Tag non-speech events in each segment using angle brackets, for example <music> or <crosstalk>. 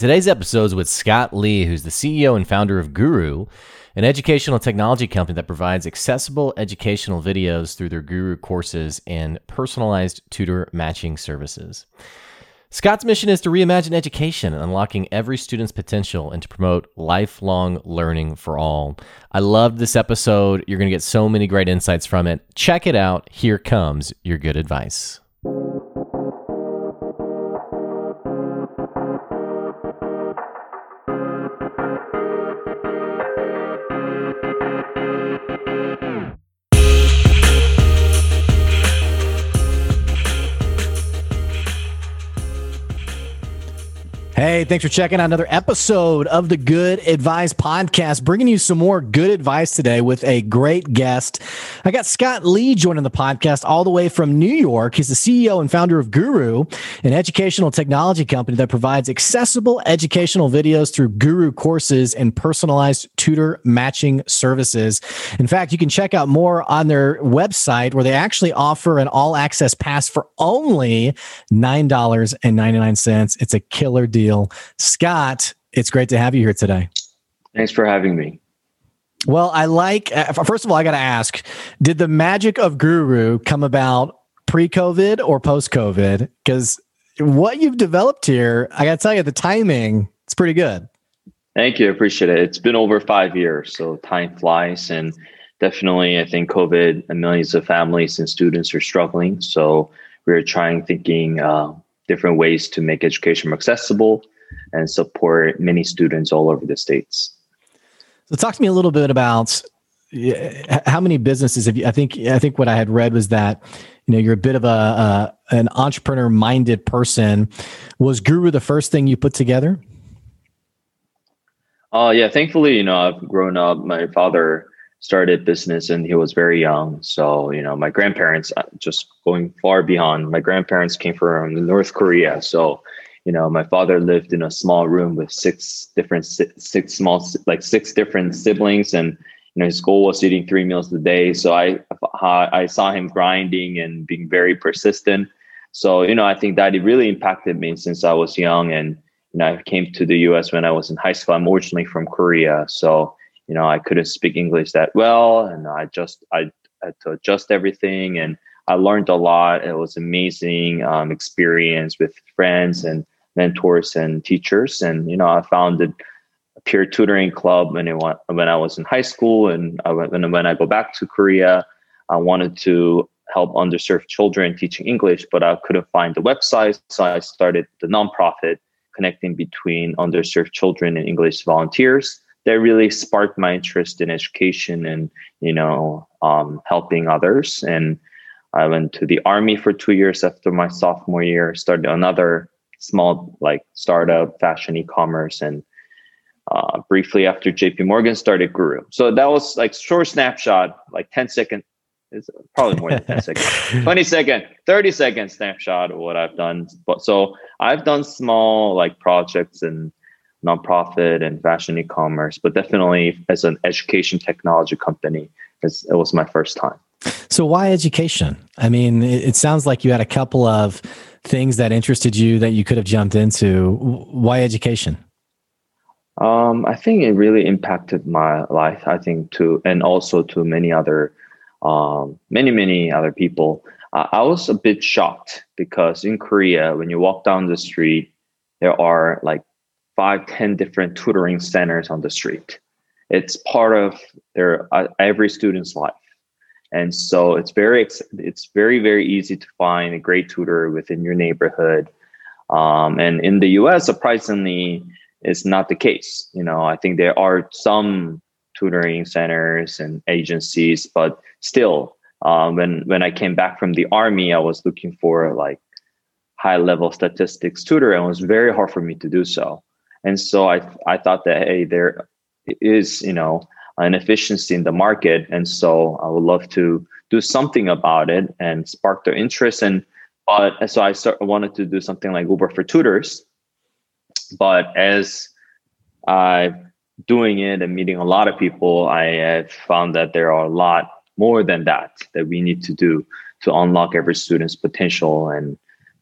Today's episode is with Scott Lee, who's the CEO and founder of Gooroo, an educational technology company that provides accessible educational videos through their Gooroo courses and personalized tutor matching services. Scott's mission is to reimagine education, unlocking every student's potential and to promote lifelong learning for all. I loved this episode. You're going to get so many great insights from it. Check it out. Here comes your good advice. Hey, thanks for checking out another episode of the Good Advice Podcast, bringing you some more good advice today with a great guest. I got Scott Lee joining the podcast all the way from New York. He's the CEO and founder of Gooroo, an educational technology company that provides accessible educational videos through Gooroo courses and personalized tutor matching services. In fact, you can check out more on their website where they actually offer an all access pass for only $9.99. It's a killer deal deal. Scott, it's great to have you here today. Thanks for having me. Well, I like, uh, first of all, I got to ask Did the magic of Gooroo come about pre COVID or post COVID? Because what you've developed here, I got to tell you, the timing, it's pretty good. Thank you. I appreciate it. It's been over five years, so time flies. And definitely, I think COVID and millions of families and students are struggling. So we're trying, thinking, uh, different ways to make education more accessible and support many students all over the states. So talk to me a little bit about how many businesses have you i think i think what i had read was that you know you're a bit of a, a an entrepreneur minded person was gooroo the first thing you put together uh yeah thankfully you know i've grown up my father started business and he was very young. So, you know, my grandparents, uh, just going far beyond, my grandparents came from North Korea. So, you know, my father lived in a small room with six different, six small, like six different siblings. And, you know, his goal was eating three meals a day. So I, I saw him grinding and being very persistent. So, you know, I think that it really impacted me since I was young. And, you know, I came to the US when I was in high school. I'm originally from Korea. So, you know, I couldn't speak English that well, and I just I had to adjust everything, and I learned a lot. It was amazing um, experience with friends and mentors and teachers, and you know, I founded a peer tutoring club when it when I was in high school, and I went, when I go back to Korea, I wanted to help underserved children teaching English, but I couldn't find the website, so I started the nonprofit connecting between underserved children and English volunteers. That really sparked my interest in education and you know um, helping others. And i went to the army for two years after my sophomore year started another small like startup fashion e-commerce and uh, briefly after jp morgan started gooroo so that was like short snapshot like 10 second it's probably more than 10 seconds <laughs> 20 second 30 second snapshot of what i've done but so i've done small like projects and nonprofit and fashion e-commerce, but definitely as an education technology company, it was my first time. So why education? I mean, it sounds like you had a couple of things that interested you that you could have jumped into. Why education? Um, I think it really impacted my life. I think to and also to many other, um, many many other people. Uh, I was a bit shocked because in Korea, when you walk down the street, there are like five, ten different tutoring centers on the street. It's part of their uh, every student's life, and so it's very it's very very easy to find a great tutor within your neighborhood. Um, and in the U.S., surprisingly, it's not the case. You know, I think there are some tutoring centers and agencies, but still, um, when when I came back from the army, I was looking for like high level statistics tutor, and it was very hard for me to do so. And so I I thought that hey, there is you know Uh, an efficiency in the market. And so i would love to do something about it and spark their interest. And but so i start, wanted to do something like uber for tutors. But as i doing it and meeting a lot of people i have found that there are a lot more than that that we need to do to unlock every student's potential. And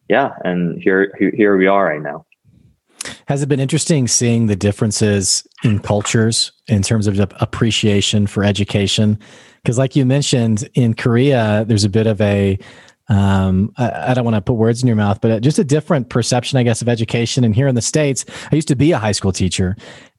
yeah and here here we are right now has it been interesting seeing the differences in cultures in terms of appreciation for education? Because, like you mentioned, in Korea, there's a bit of a um, I, I, don't want to put words in your mouth, but just a different perception, I guess, of education. And here in the States, I used to be a high school teacher.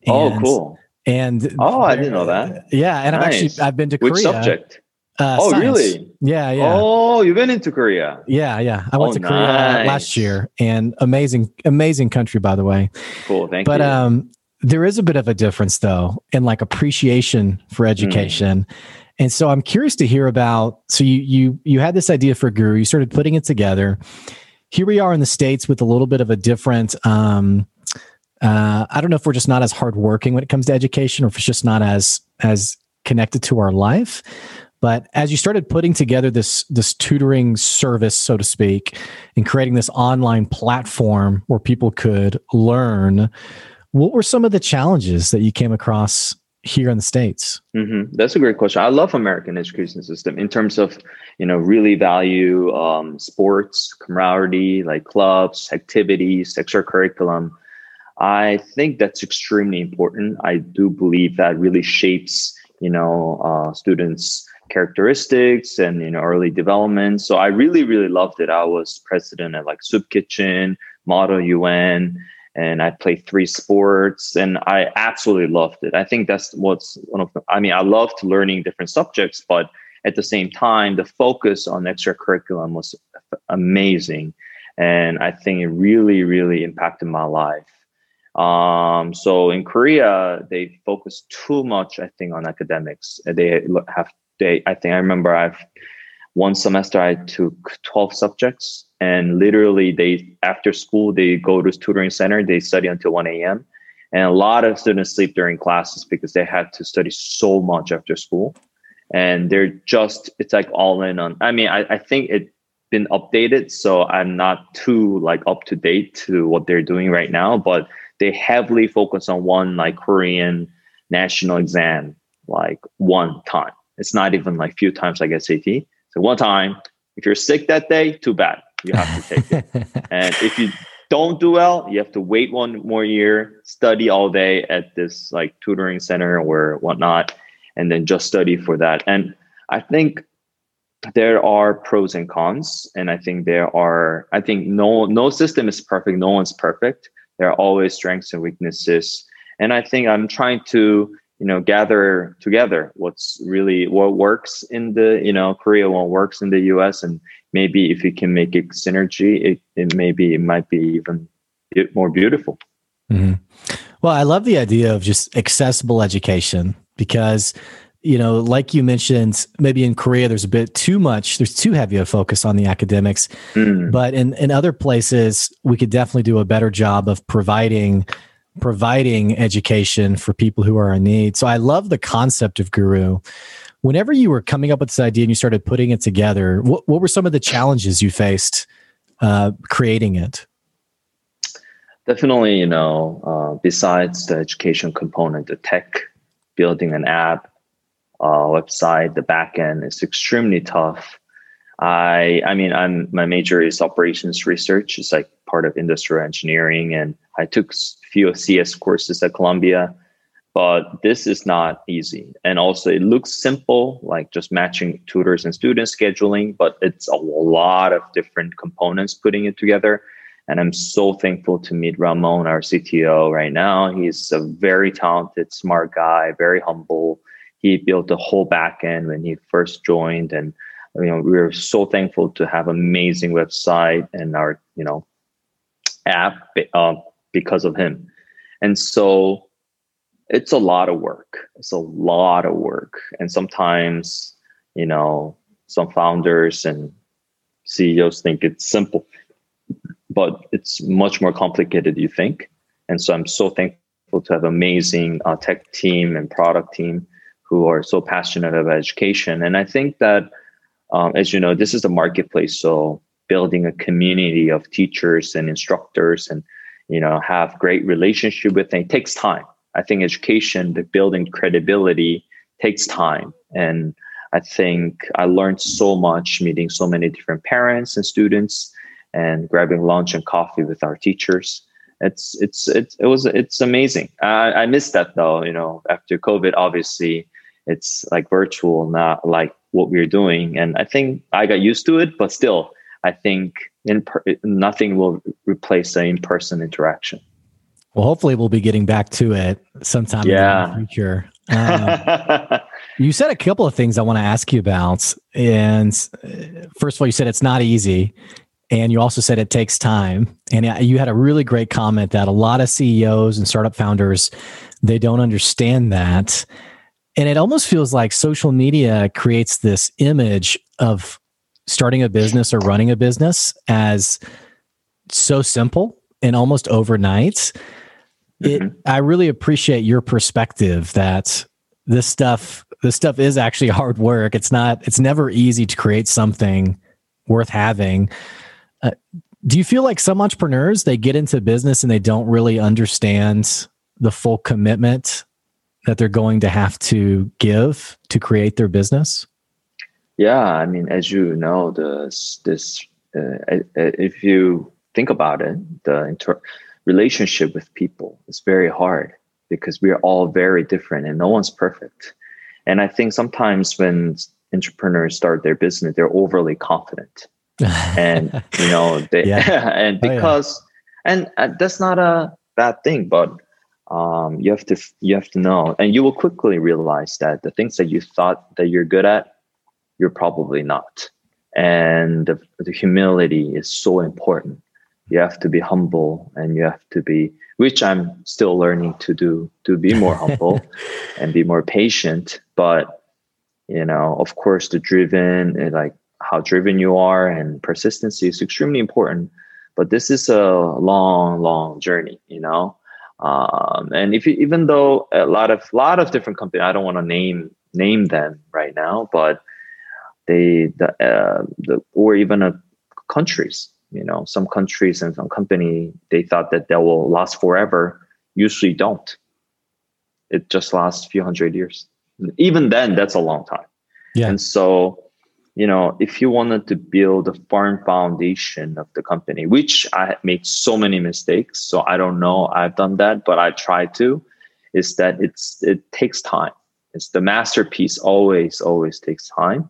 Oh, and, oh, cool. And oh, I didn't know that. Yeah. And nice. I've actually, I've been to Which Korea. subject? Uh, oh, science. really? Yeah, yeah. Oh, you went into Korea? Yeah, yeah. I went oh, to Korea nice. last year, and amazing, amazing country, by the way. Cool, thank but, you. But um, there is a bit of a difference, though, in like appreciation for Hmm. education. Mm. And so I'm curious to hear about. So you you you had this idea for Gooroo, you started putting it together. Here we are in the states with a little bit of a different. Um, uh, I don't know if we're just not as hardworking when it comes to education, or if it's just not as as connected to our life. But as you started putting together this this tutoring service, so to speak, and creating this online platform where people could learn, what were some of the challenges that you came across here in the states? Mm-hmm. That's a great question. I love American education system in terms of you know really value um, sports, camaraderie, like clubs, activities, extracurriculum. I think that's extremely important. I do believe that really shapes you know uh, students characteristics and you know early development. So i really really loved it. I was president at like soup kitchen model un and i played three sports and i absolutely loved it. I think that's what's one of the i mean i loved learning different subjects but at the same time the focus on extracurriculum was amazing and i think it really really impacted my life. Um, so in Korea, they focus too much, I think, on academics. They have they I think I remember I've one semester I took 12 subjects and literally they after school they go to tutoring center, they study until 1 a.m. And a lot of students sleep during classes because they had to study so much after school. And they're just it's like all in on I mean, I, I think it been updated, so I'm not too like up to date to what they're doing right now, but they heavily focus on one like Korean national exam like one time it's not even like few times like SAT. So one time, if you're sick that day, too bad. You have to take it. <laughs> and if you don't do well, you have to wait one more year, study all day at this like tutoring center or whatnot, and then just study for that. And I think there are pros and cons. And I think there are, I think no no system is perfect. No one's perfect. There are always strengths and weaknesses. And I think I'm trying to you know gather together what's really what works in the you know korea what works in the us and maybe if we can make it synergy it, it maybe it might be even more beautiful mm-hmm. well i love the idea of just accessible education because you know like you mentioned maybe in korea there's a bit too much there's too heavy a focus on the academics mm. but in in other places we could definitely do a better job of providing providing education for people who are in need. So I love the concept of Gooroo. Whenever you were coming up with this idea and you started putting it together, what, what were some of the challenges you faced uh, creating it? Definitely, you know, uh, besides the education component, the tech, building an app, uh, website, the backend is extremely tough. I, I mean, I'm my major is operations research. It's like part of industrial engineering, and I took a few CS courses at Columbia, but this is not easy. And also, it looks simple, like just matching tutors and students scheduling, but it's a lot of different components putting it together. And I'm so thankful to meet Ramon, our CTO, right now. He's a very talented, smart guy, very humble. He built the whole backend when he first joined, and you know we are so thankful to have amazing website and our you know app uh, because of him. And so it's a lot of work. It's a lot of work. And sometimes, you know, some founders and CEOs think it's simple, but it's much more complicated you think. And so I'm so thankful to have amazing uh, tech team and product team who are so passionate about education. And I think that, um, as you know, this is a marketplace. So building a community of teachers and instructors and, you know, have great relationship with them takes time. I think education, the building credibility takes time. And I think I learned so much meeting so many different parents and students and grabbing lunch and coffee with our teachers. It's it's it's it was it's amazing. I, I missed that though. You know, after COVID, obviously, it's like virtual, not like what we are doing. And I think I got used to it, but still, I think in per- nothing will replace the in person interaction. Well, hopefully, we'll be getting back to it sometime yeah. in the future. <laughs> Um, you said a couple of things I want to ask you about. And uh, first of all, you said it's not easy. And you also said it takes time. And you had a really great comment that a lot of CEOs and startup founders, they don't understand that. And it almost feels like social media creates this image of starting a business or running a business as so simple and almost overnight. It, mm-hmm. I really appreciate your perspective that this stuff this stuff is actually <laughs> hard work. It's not it's never easy to create something worth having. Uh, do you feel like some entrepreneurs they get into business and they don't really understand the full commitment that they're going to have to give to create their business? Yeah, I mean, as you know, this this uh, if you think about it, the inter- relationship with people is very hard because we are all very different and no one's perfect. And I think sometimes when entrepreneurs start their business, they're overly confident <laughs> and you know they <laughs> and because oh, yeah. and uh, that's not a bad thing but um, you have to you have to know. And you will quickly realize that the things that you thought that you're good at you're probably not. And the, the humility is so important. You have to be humble and you have to be which i'm still learning to do to be more <laughs> humble and be more patient. But you know of course the driven and like how driven you are and persistency is extremely important. But this is a long long journey you know um, and if you, even though a lot of lot of different companies i don't want to name name them right now but they the, uh, the or even a countries you know some countries and some company they thought that they will last forever usually don't. It just lasts a few hundred years. Even then that's a long time. Yeah. And so you know, if you wanted to build a firm foundation of the company, which I made so many mistakes, so I don't know I've done that, but I try to, is that it's it takes time. It's the masterpiece always always takes time,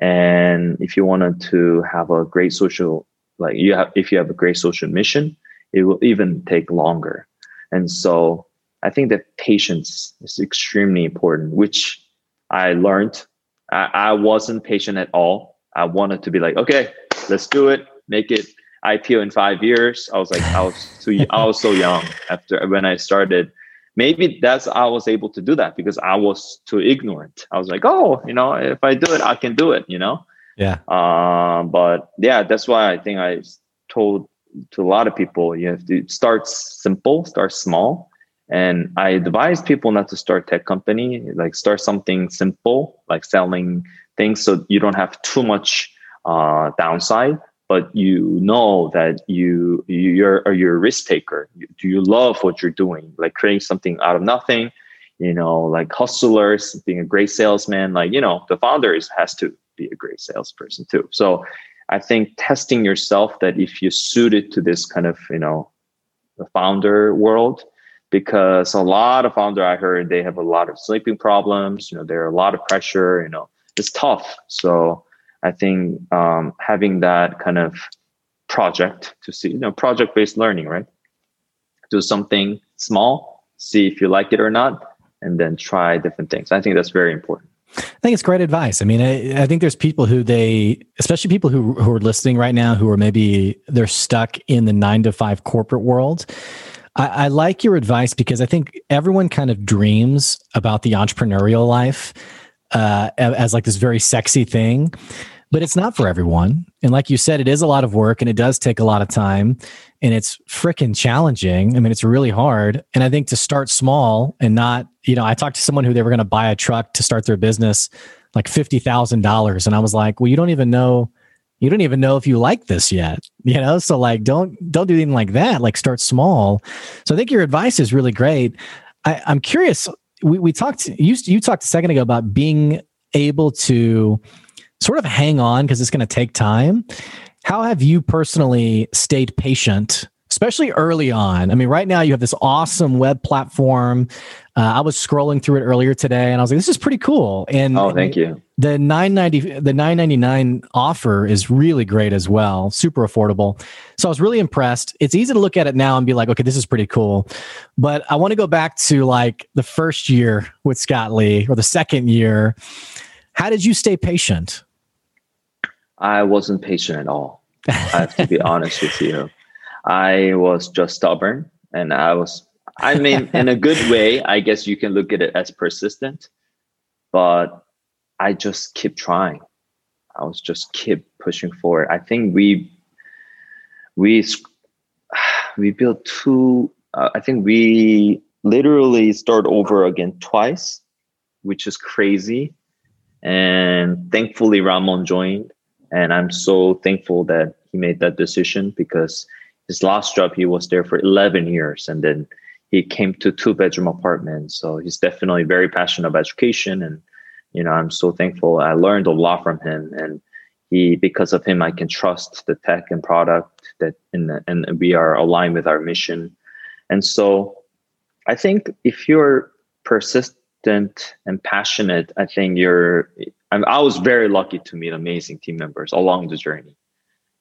and if you wanted to have a great social like you have if you have a great social mission, it will even take longer. And so I think that patience is extremely important, which I learned I, I wasn't patient at all. I wanted to be like, okay, let's do it, make it IPO in five years. I was like, I was too, I was so young after when I started. Maybe that's I was able to do that because I was too ignorant. I was like, oh, you know, if I do it, I can do it. You know. Yeah. Um, but yeah, that's why I think I told to a lot of people you have to start simple, start small, and I advise people not to start tech company, like start something simple, like selling things so you don't have too much uh, downside, but you know that you you're you're a risk taker. Do you love what you're doing? Like creating something out of nothing, you know, like hustlers, being a great salesman, like you know, the founders has to be a great salesperson too. So I think testing yourself that if you suited to this kind of, you know, the founder world, because a lot of founder I heard they have a lot of sleeping problems. You know, there are a lot of pressure. You know, it's tough. So I think um, having that kind of project to see, you know, project based learning, right? Do something small, see if you like it or not, and then try different things. I think that's very important. I think it's great advice. I mean, I, I, think there's people who they, especially people who who are listening right now, who are maybe they're stuck in the nine to five corporate world, I, I like your advice because I think everyone kind of dreams about the entrepreneurial life uh, as like this very sexy thing, but it's not for everyone. And like you said, it is a lot of work and it does take a lot of time. and it's freaking challenging. I mean, it's really hard. And I think to start small and not, you know, I talked to someone who they were going to buy a truck to start their business like $50,000 and I was like, "Well, you don't even know you don't even know if you like this yet you know? So like don't don't do anything like that like start small. So i think your advice is really great. I, i'm curious we, we talked you, you talked a second ago about being able to sort of hang on because it's going to take time. How have you personally stayed patient especially early on. I mean, right now you have this awesome web platform. Uh, I was scrolling through it earlier today, and I was like, "This is pretty cool." And oh, thank you. The nine ninety, the nine ninety nine offer is really great as well, super affordable. So I was really impressed. It's easy to look at it now and be like, "Okay, this is pretty cool," but I want to go back to like the first year with Scott Lee or the second year. How did you stay patient? I wasn't patient at all. I have to be <laughs> honest with you. I was just stubborn and I was, I mean, <laughs> in a good way, I guess you can look at it as persistent, but I just keep trying. I was just keep pushing forward. I think we, we, <sighs> we built two, uh, I think we literally start over again twice, which is crazy. And thankfully, Ramon joined. And I'm so thankful that he made that decision because his last job he was there for 11 years and then he came to two bedroom apartments. So he's definitely very passionate about education and you know i'm so thankful. I learned a lot from him and he because of him i can trust the tech and product that in the, and we are aligned with our mission. And so i think if you're persistent and passionate i think you're i was very lucky to meet amazing team members along the journey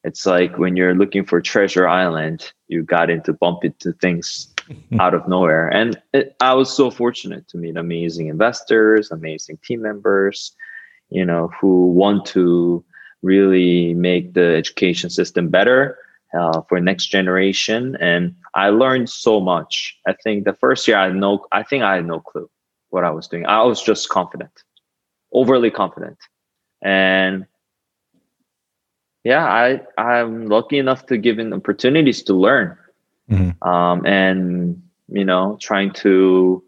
it's like when you're looking for treasure island you got into bump into things <laughs> out of nowhere. And it, i was so fortunate to meet amazing investors amazing team members you know who want to really make the education system better uh, for next generation. And i learned so much. I think the first year i had no i think i had no clue what i was doing. I was just confident overly confident. And yeah, I I'm lucky enough to given opportunities to learn, mm-hmm. um, and you know, trying to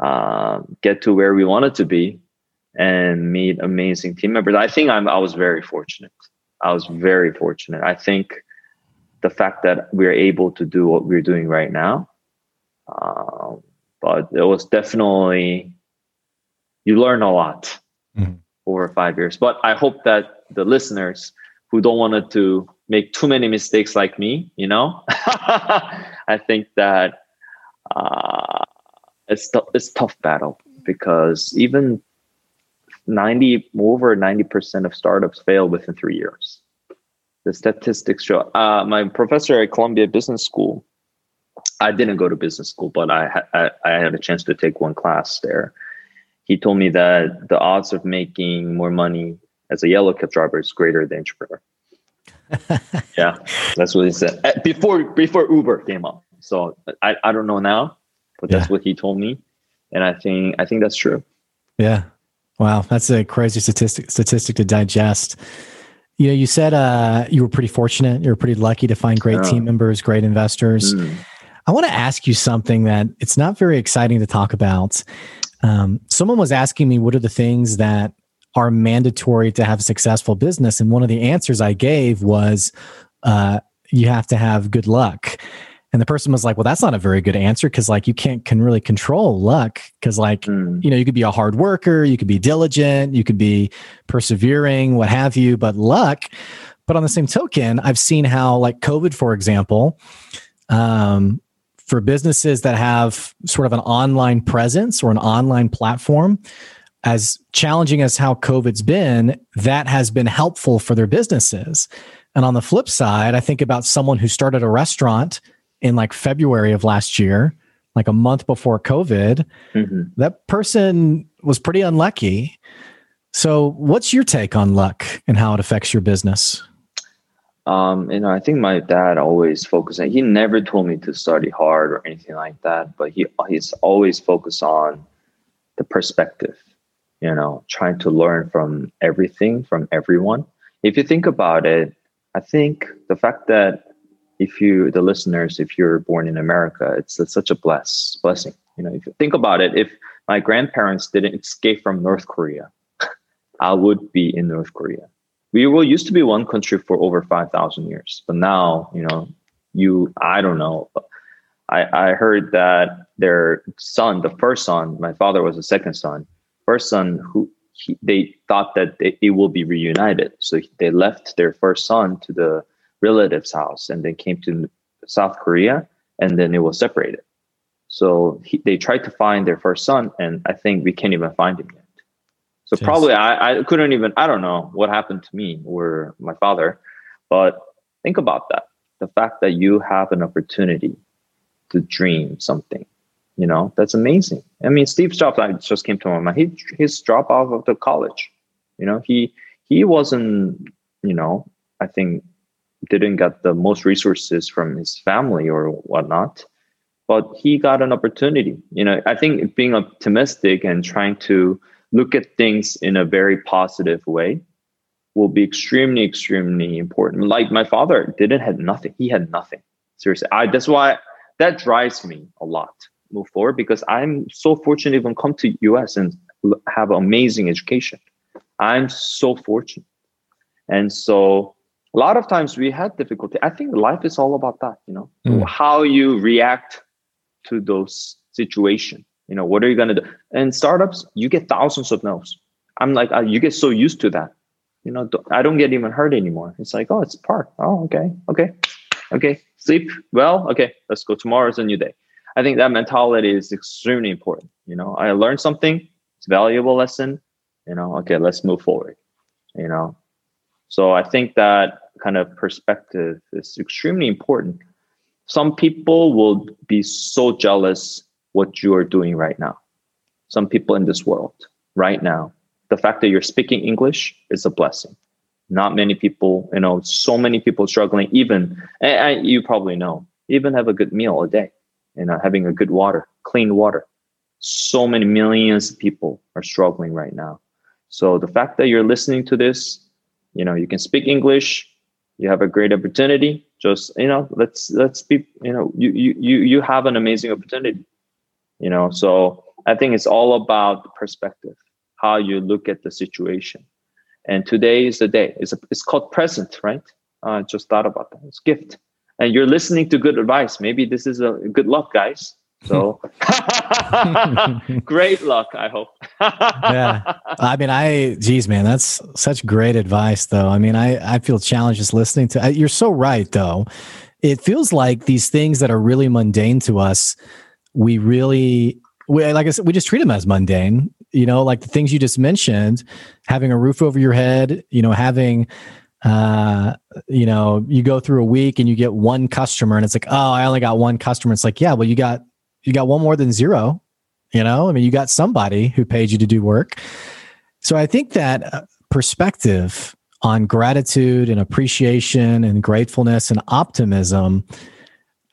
uh, get to where we wanted to be and meet amazing team members. I think I'm I was very fortunate. I was very fortunate. I think the fact that we're able to do what we're doing right now, uh, but it was definitely you learn a lot mm-hmm. over five years. But I hope that the listeners who don't want to make too many mistakes like me you know? <laughs> I think that uh, it's t- it's tough battle because even 90 over 90% of startups fail within three years. The statistics show uh, my professor at columbia business school i didn't go to business school but I, I, I had a chance to take one class there. He told me that the odds of making more money as a yellow cab driver is greater than entrepreneur. <laughs> yeah, that's what he said uh, before before Uber came up. So I, I don't know now, but that's yeah. what he told me, and I think I think that's true. Yeah, wow, that's a crazy statistic statistic to digest. You know, you said uh, you were pretty fortunate. You were pretty lucky to find great team members, great investors. Mm. I want to ask you something that it's not very exciting to talk about. Um, someone was asking me what are the things that are mandatory to have a successful business. And one of the answers I gave was, uh, you have to have good luck. And the person was like, well, that's not a very good answer because like you can't can really control luck because like, mm. you know, you could be a hard worker, you could be diligent, you could be persevering, what have you, but luck. But on the same token, I've seen how like COVID, for example, um, for businesses that have sort of an online presence or an online platform, as challenging as how COVID's been, that has been helpful for their businesses. And on the flip side, I think about someone who started a restaurant in like February of last year, like a month before COVID. Mm-hmm. That person was pretty unlucky. So, what's your take on luck and how it affects your business? Um, you know, I think my dad always focused on, he never told me to study hard or anything like that, but he he's always focused on the perspective you know, trying to learn from everything, from everyone. If you think about it, I think the fact that if you the listeners if you're born in america it's, it's such a bless blessing. You know if you think about it if my grandparents didn't escape from north korea <laughs> i would be in north korea. We were used to be one country for over 5000 years but now you know you i don't know. I i heard that their son the first son my father was the second son first son who he, they thought that they, it will be reunited so they left their first son to the relative's house and then came to South Korea and then it was separated. So he, they tried to find their first son and I think we can't even find him yet. So Jeez. probably I, I couldn't even, I don't know what happened to me or my father, but think about that. The fact that you have an opportunity to dream something, you know, that's amazing. I mean, Steve Jobs, I just came to my mind. He, his drop off of the college, you know, he, he wasn't, you know, I think didn't get the most resources from his family or whatnot but he got an opportunity. You know i think being optimistic and trying to look at things in a very positive way will be extremely extremely important. Like my father didn't have nothing. He had nothing. Seriously. I that's why that drives me a lot move forward because i'm so fortunate to even come to us and have amazing education i'm so fortunate and so a lot of times we had difficulty. I think life is all about that, you know, mm. how you react to those situations. You know, what are you going to do? And startups, you get thousands of no's. I'm like, uh, you get so used to that. You know, I don't get even hurt anymore. It's like, oh, it's part. Oh, okay, okay, okay. Sleep well. Okay, let's go. Tomorrow's a new day. I think that mentality is extremely important. You know, I learned something. It's a valuable lesson. You know, okay, let's move forward. You know, so I think that kind of perspective is extremely important. Some people will be so jealous what you are doing right now. Some people in this world right now, the fact that you're speaking English is a blessing. Not many people, you know, so many people struggling. Even and you probably know, even have a good meal a day, you know, having a good water, clean water. So many millions of people are struggling right now. So the fact that you're listening to this, you know, you can speak English, you have a great opportunity just you know let's let's be you know you you you you have an amazing opportunity you know. So i think it's all about perspective how you look at the situation. And today is the day. It's a, it's called present right? Uh, i just thought about that. It's gift and you're listening to good advice maybe this is a good luck guys so <laughs> <laughs> great luck, I hope. <laughs> yeah. I mean, I, geez, man, that's such great advice, though. I mean, I, I feel challenged just listening to You're so right, though. It feels like these things that are really mundane to us, we really, we, like I said, we just treat them as mundane. You know, like the things you just mentioned, having a roof over your head, you know, having, uh, you know, you go through a week and you get one customer and it's like, oh, I only got one customer. It's like, yeah, well, you got you got one more than zero. You know, I mean, you got somebody who paid you to do work. So I think that uh, perspective on gratitude and appreciation and gratefulness and optimism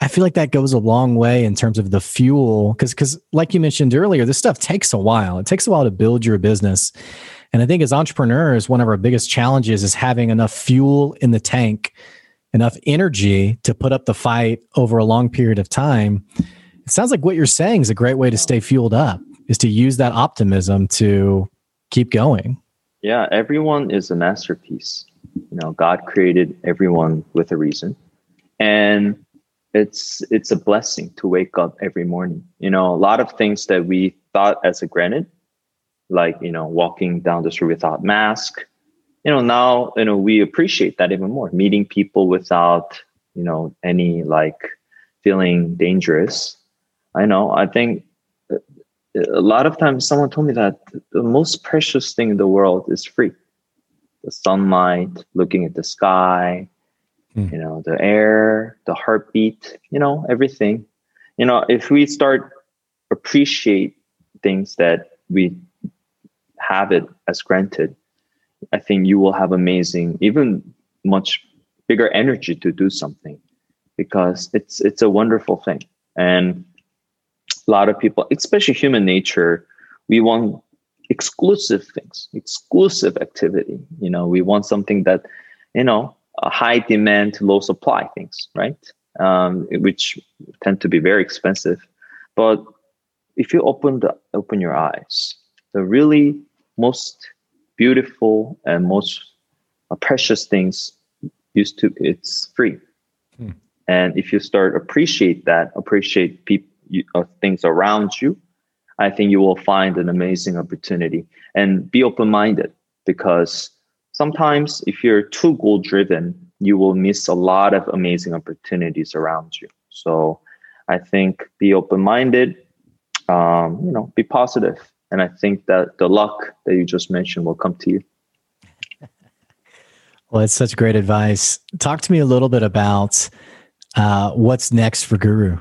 I feel like that goes a long way in terms of the fuel because because like you mentioned earlier this stuff takes a while it takes a while to build your business and I think as entrepreneurs one of our biggest challenges is having enough fuel in the tank enough energy to put up the fight over a long period of time it sounds like what you're saying is a great way to stay fueled up is to use that optimism to keep going. Yeah, everyone is a masterpiece. You know, God created everyone with a reason. And it's it's a blessing to wake up every morning. You know, a lot of things that we thought as a granted, like, you know, walking down the street without mask, you know, now, you know, we appreciate that even more. Meeting people without, you know, any like feeling dangerous I know. I think uh, a lot of times someone told me that the most precious thing in the world is free. The sunlight, looking at the sky, mm. you know, the air, the heartbeat, you know, everything. You know, if we start appreciate things that we have it as granted, I think you will have amazing, even much bigger energy to do something because it's it's a wonderful thing. And a lot of people, especially human nature, we want exclusive things, exclusive activity. You know, we want something that, you know, a high demand to low supply things, right? Um, which tend to be very expensive. But if you open the open your eyes, the really most beautiful and most uh, precious things used to it's free. Hmm. And if you start appreciate that, appreciate people uh, things around you, I think you will find an amazing opportunity and be open minded because sometimes if you're too goal driven, you will miss a lot of amazing opportunities around you. So I think be open minded, um, you know, be positive, and I think that the luck that you just mentioned will come to you. <laughs> Well, it's such great advice. Talk to me a little bit about uh, what's next for Gooroo.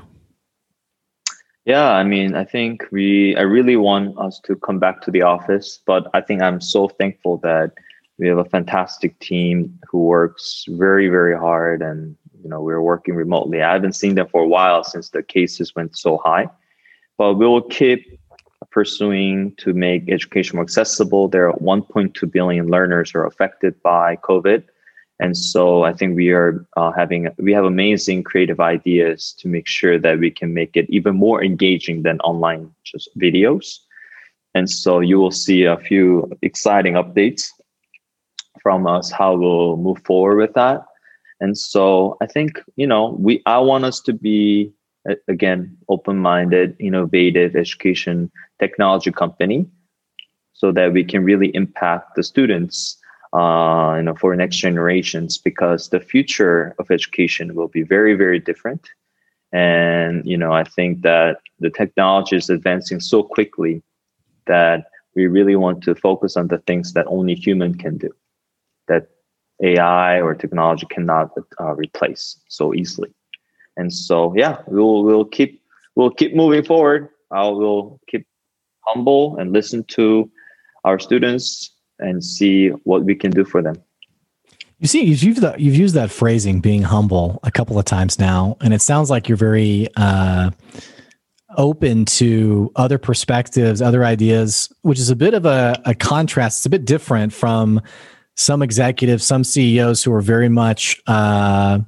Yeah, I mean, I think we, I really want us to come back to the office, but I think I'm so thankful that we have a fantastic team who works very, very hard and, you know, we're working remotely. I haven't seen them for a while since the cases went so high, but we will keep pursuing to make education more accessible. There are 1.2 billion learners who are affected by COVID. And so I think we are uh, having, we have amazing creative ideas to make sure that we can make it even more engaging than online just videos. And so you will see a few exciting updates from us, how we'll move forward with that. And so I think, you know, we, I want us to be, again, open-minded, innovative education technology company so that we can really impact the students uh, you know, for next generations because the future of education will be very, very different. And, you know, I think that the technology is advancing so quickly that we really want to focus on the things that only human can do, that AI or technology cannot uh, replace so easily. And so, yeah, we'll, we'll keep, we'll keep moving forward. I will keep humble and listen to our students and see what we can do for them. You see, you've used that you've used that phrasing, being humble, a couple of times now, and it sounds like you're very uh, open to other perspectives, other ideas, which is a bit of a, a contrast. It's a bit different from some executives, some CEOs who are very much uh,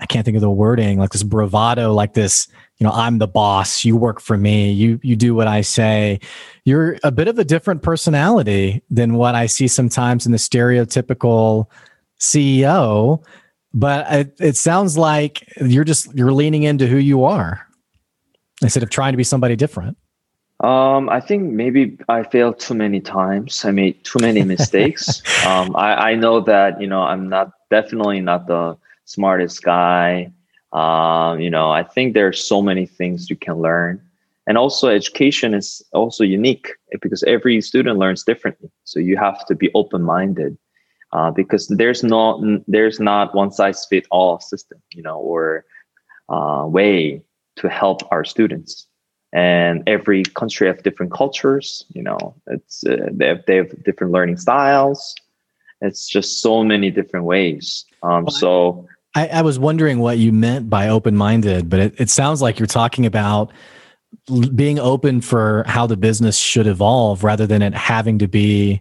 I can't think of the wording, like this bravado, like this you know i'm the boss you work for me you you do what i say you're a bit of a different personality than what i see sometimes in the stereotypical ceo but it, it sounds like you're just you're leaning into who you are instead of trying to be somebody different um, I think maybe I failed too many times. I made too many mistakes. <laughs> um, I, I know that, you know, I'm not definitely not the smartest guy. Um, you know, I think there are so many things you can learn. And also education is also unique because every student learns differently. So you have to be open-minded uh, because there's not there's not one size fit all system, you know, or uh, way to help our students. And every country have different cultures. You know, it's uh, they have they have different learning styles. It's just so many different ways. Um, so I, I was wondering what you meant by open minded, but it, it sounds like you're talking about being open for how the business should evolve rather than it having to be,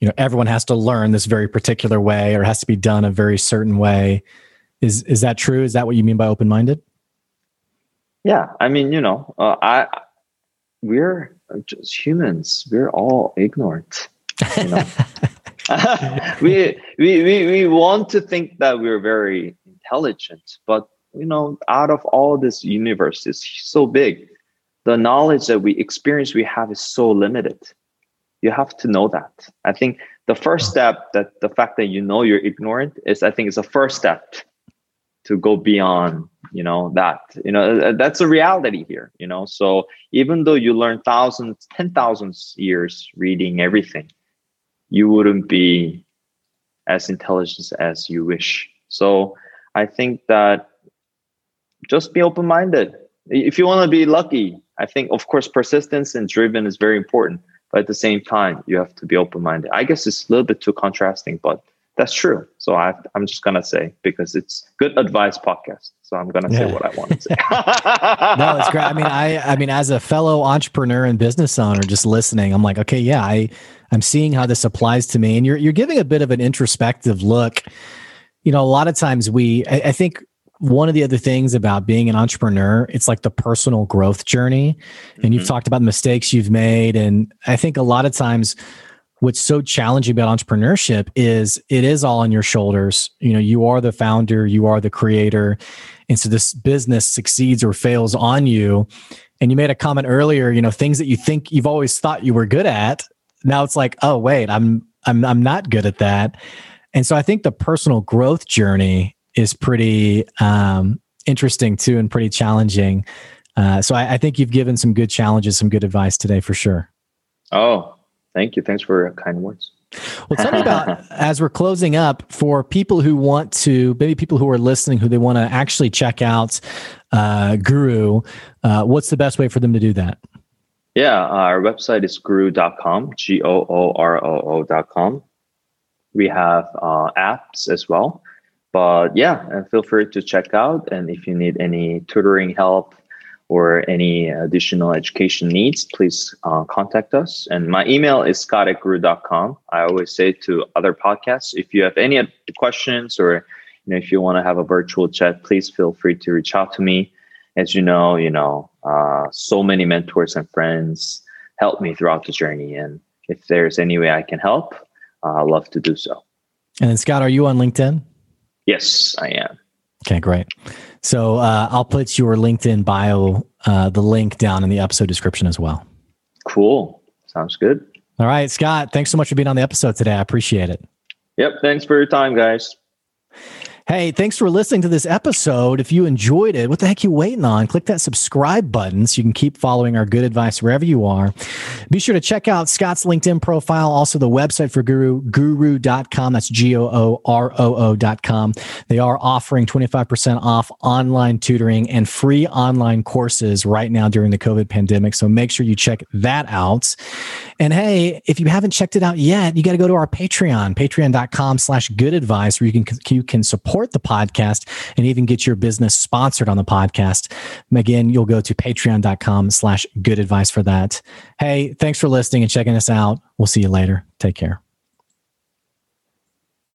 you know, everyone has to learn this very particular way or has to be done a very certain way. Is is that true? Is that what you mean by open minded? Yeah, I mean, you know, uh, I we're just humans. We're all ignorant. You know? <laughs> <laughs> we, we we we want to think that we're very intelligent but you know out of all this universe is so big. The knowledge that we experience we have is so limited. You have to know that. I think the first step that the fact that you know you're ignorant is i think is the first step to go beyond you know that. You know uh, uh, that's a reality here you know? So even though you learn thousands ten thousands years reading everything you wouldn't be as intelligent as you wish. So I think that just be open minded. If you want to be lucky, I think, of course, persistence and driven is very important. But at the same time, you have to be open minded. I guess it's a little bit too contrasting, but that's true. So I, am just gonna say because it's good advice podcast. So I'm gonna yeah. say what I want to <laughs> say. no, it's great. I mean, I I mean, as a fellow entrepreneur and business owner, just listening, I'm like, okay, yeah, I I'm seeing how this applies to me, and you're you're giving a bit of an introspective look you know, a lot of times we, I, I think one of the other things about being an entrepreneur, it's like the personal growth journey. And mm-hmm. you've talked about the mistakes you've made. And I think a lot of times what's so challenging about entrepreneurship is it is all on your shoulders. You know, you are the founder, you are the creator. And so this business succeeds or fails on you. And you made a comment earlier, you know, things that you think you've always thought you were good at. Now it's like, oh wait, I'm I'm I'm not good at that. And so I think the personal growth journey is pretty um, interesting too and pretty challenging. Uh, so I, I think you've given some good challenges, some good advice today for sure. Oh, thank you. Thanks for kind words. Well, tell me about <laughs> as we're closing up for people who want to, maybe people who are listening, who they want to actually check out uh, Gooroo. Uh, what's the best way for them to do that? Yeah, our website is gooroo.com, G O O R O O.com. We have uh, apps as well. But yeah, feel free to check out. And if you need any tutoring help or any additional education needs, please uh, contact us. And my email is scott at gooroo.com. I always say to other podcasts, if you have any questions or you know, if you want to have a virtual chat, please feel free to reach out to me. As you know, you know, uh, so many mentors and friends helped me throughout the journey. And if there's any way I can help, uh, love to do so. And then Scott, are you on LinkedIn? Yes, I am. Okay, great. So uh, I'll put your LinkedIn bio, uh, the link down in the episode description as well. Cool. Sounds good. All right, Scott, thanks so much for being on the episode today. I appreciate it. Yep. Thanks for your time, guys. Hey, thanks for listening to this episode. If you enjoyed it, what the heck are you waiting on? Click that subscribe button so you can keep following our good advice wherever you are. Be sure to check out Scott's LinkedIn profile, also the website for Gooroo, gooroo.com. That's G O O R O O.com. They are offering 25% off online tutoring and free online courses right now during the COVID pandemic. So make sure you check that out. And hey, if you haven't checked it out yet, you got to go to our Patreon, patreon.com slash good advice, where you can, you can support support the podcast and even get your business sponsored on the podcast. Again, you'll go to patreon.com slash good advice for that. Hey, thanks for listening and checking us out. We'll see you later. Take care.